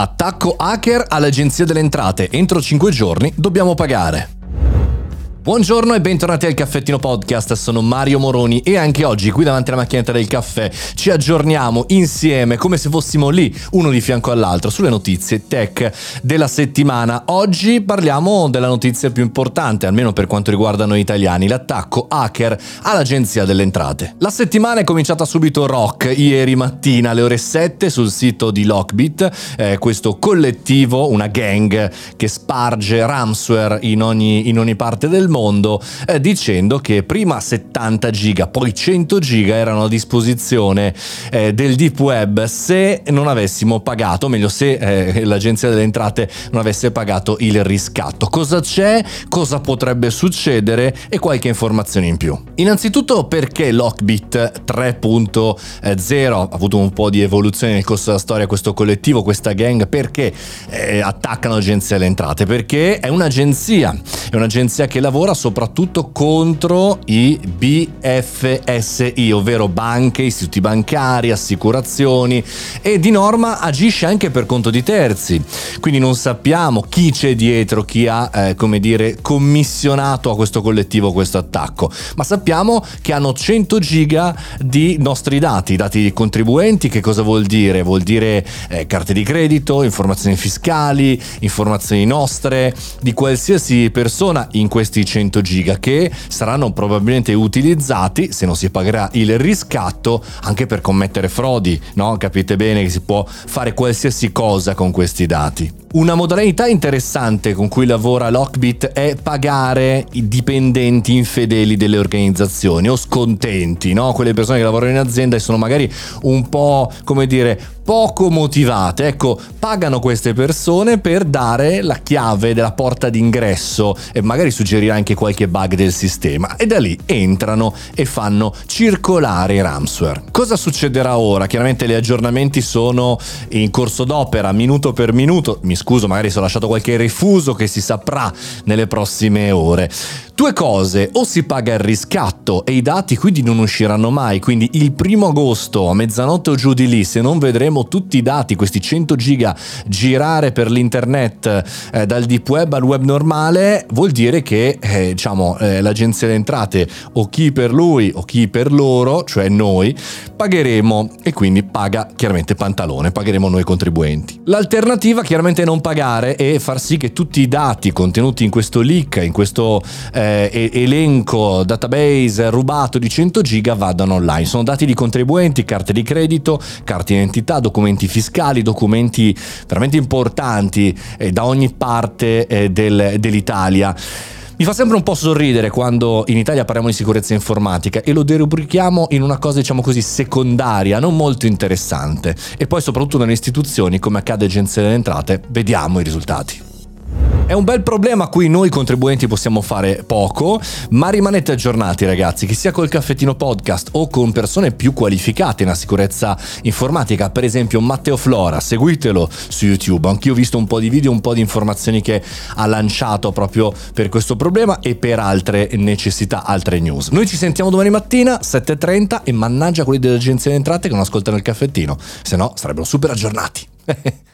Attacco hacker all'Agenzia delle Entrate. Entro 5 giorni dobbiamo pagare. Buongiorno e bentornati al Caffettino Podcast, sono Mario Moroni e anche oggi qui davanti alla macchinetta del caffè ci aggiorniamo insieme come se fossimo lì uno di fianco all'altro sulle notizie tech della settimana. Oggi parliamo della notizia più importante, almeno per quanto riguarda noi italiani, l'attacco hacker all'Agenzia delle Entrate. La settimana è cominciata subito rock, ieri mattina alle ore 7 sul sito di Lockbit, eh, questo collettivo, una gang che sparge ransomware in ogni, in ogni parte del mondo eh, dicendo che prima 70 giga, poi 100 giga erano a disposizione eh, del deep web se non avessimo pagato, meglio se eh, l'agenzia delle entrate non avesse pagato il riscatto. Cosa c'è? Cosa potrebbe succedere? E qualche informazione in più. Innanzitutto perché Lockbit 3.0 ha avuto un po' di evoluzione nel corso della storia questo collettivo, questa gang, perché eh, attaccano l'agenzia delle entrate? Perché è un'agenzia, è un'agenzia che lavora lavora soprattutto contro i BFSI, ovvero banche, istituti bancari, assicurazioni e di norma agisce anche per conto di terzi. Quindi non sappiamo chi c'è dietro, chi ha, eh, come dire, commissionato a questo collettivo questo attacco, ma sappiamo che hanno 100 giga di nostri dati, dati di contribuenti, che cosa vuol dire? Vuol dire eh, carte di credito, informazioni fiscali, informazioni nostre, di qualsiasi persona in questi 100 giga che saranno probabilmente utilizzati se non si pagherà il riscatto anche per commettere frodi, no? Capite bene che si può fare qualsiasi cosa con questi dati. Una modalità interessante con cui lavora Lockbit è pagare i dipendenti infedeli delle organizzazioni o scontenti, no? Quelle persone che lavorano in azienda e sono magari un po', come dire, poco motivate. Ecco, pagano queste persone per dare la chiave della porta d'ingresso e magari suggerire anche qualche bug del sistema e da lì entrano e fanno circolare i ransomware. Cosa succederà ora? Chiaramente gli aggiornamenti sono in corso d'opera, minuto per minuto. Mi scuso, magari se ho lasciato qualche rifuso che si saprà nelle prossime ore. Due cose, o si paga il riscatto e i dati quindi non usciranno mai, quindi il primo agosto a mezzanotte o giù di lì, se non vedremo tutti i dati, questi 100 giga girare per l'internet eh, dal deep web al web normale, vuol dire che eh, diciamo, eh, l'agenzia delle entrate o chi per lui o chi per loro, cioè noi, pagheremo e quindi paga chiaramente pantalone, pagheremo noi contribuenti. L'alternativa chiaramente è non pagare e far sì che tutti i dati contenuti in questo leak, in questo eh, elenco database rubato di 100 giga vadano online. Sono dati di contribuenti, carte di credito, carte di identità, documenti fiscali, documenti veramente importanti eh, da ogni parte eh, del, dell'Italia. Mi fa sempre un po' sorridere quando in Italia parliamo di sicurezza informatica e lo derubrichiamo in una cosa, diciamo così, secondaria, non molto interessante. E poi soprattutto nelle istituzioni, come accade agenzia delle entrate, vediamo i risultati. È un bel problema a cui noi contribuenti possiamo fare poco, ma rimanete aggiornati ragazzi, che sia col caffettino podcast o con persone più qualificate nella sicurezza informatica, per esempio Matteo Flora, seguitelo su YouTube, anch'io ho visto un po' di video, un po' di informazioni che ha lanciato proprio per questo problema e per altre necessità, altre news. Noi ci sentiamo domani mattina 7.30 e mannaggia quelli dell'agenzia di entrate che non ascoltano il caffettino, se no sarebbero super aggiornati.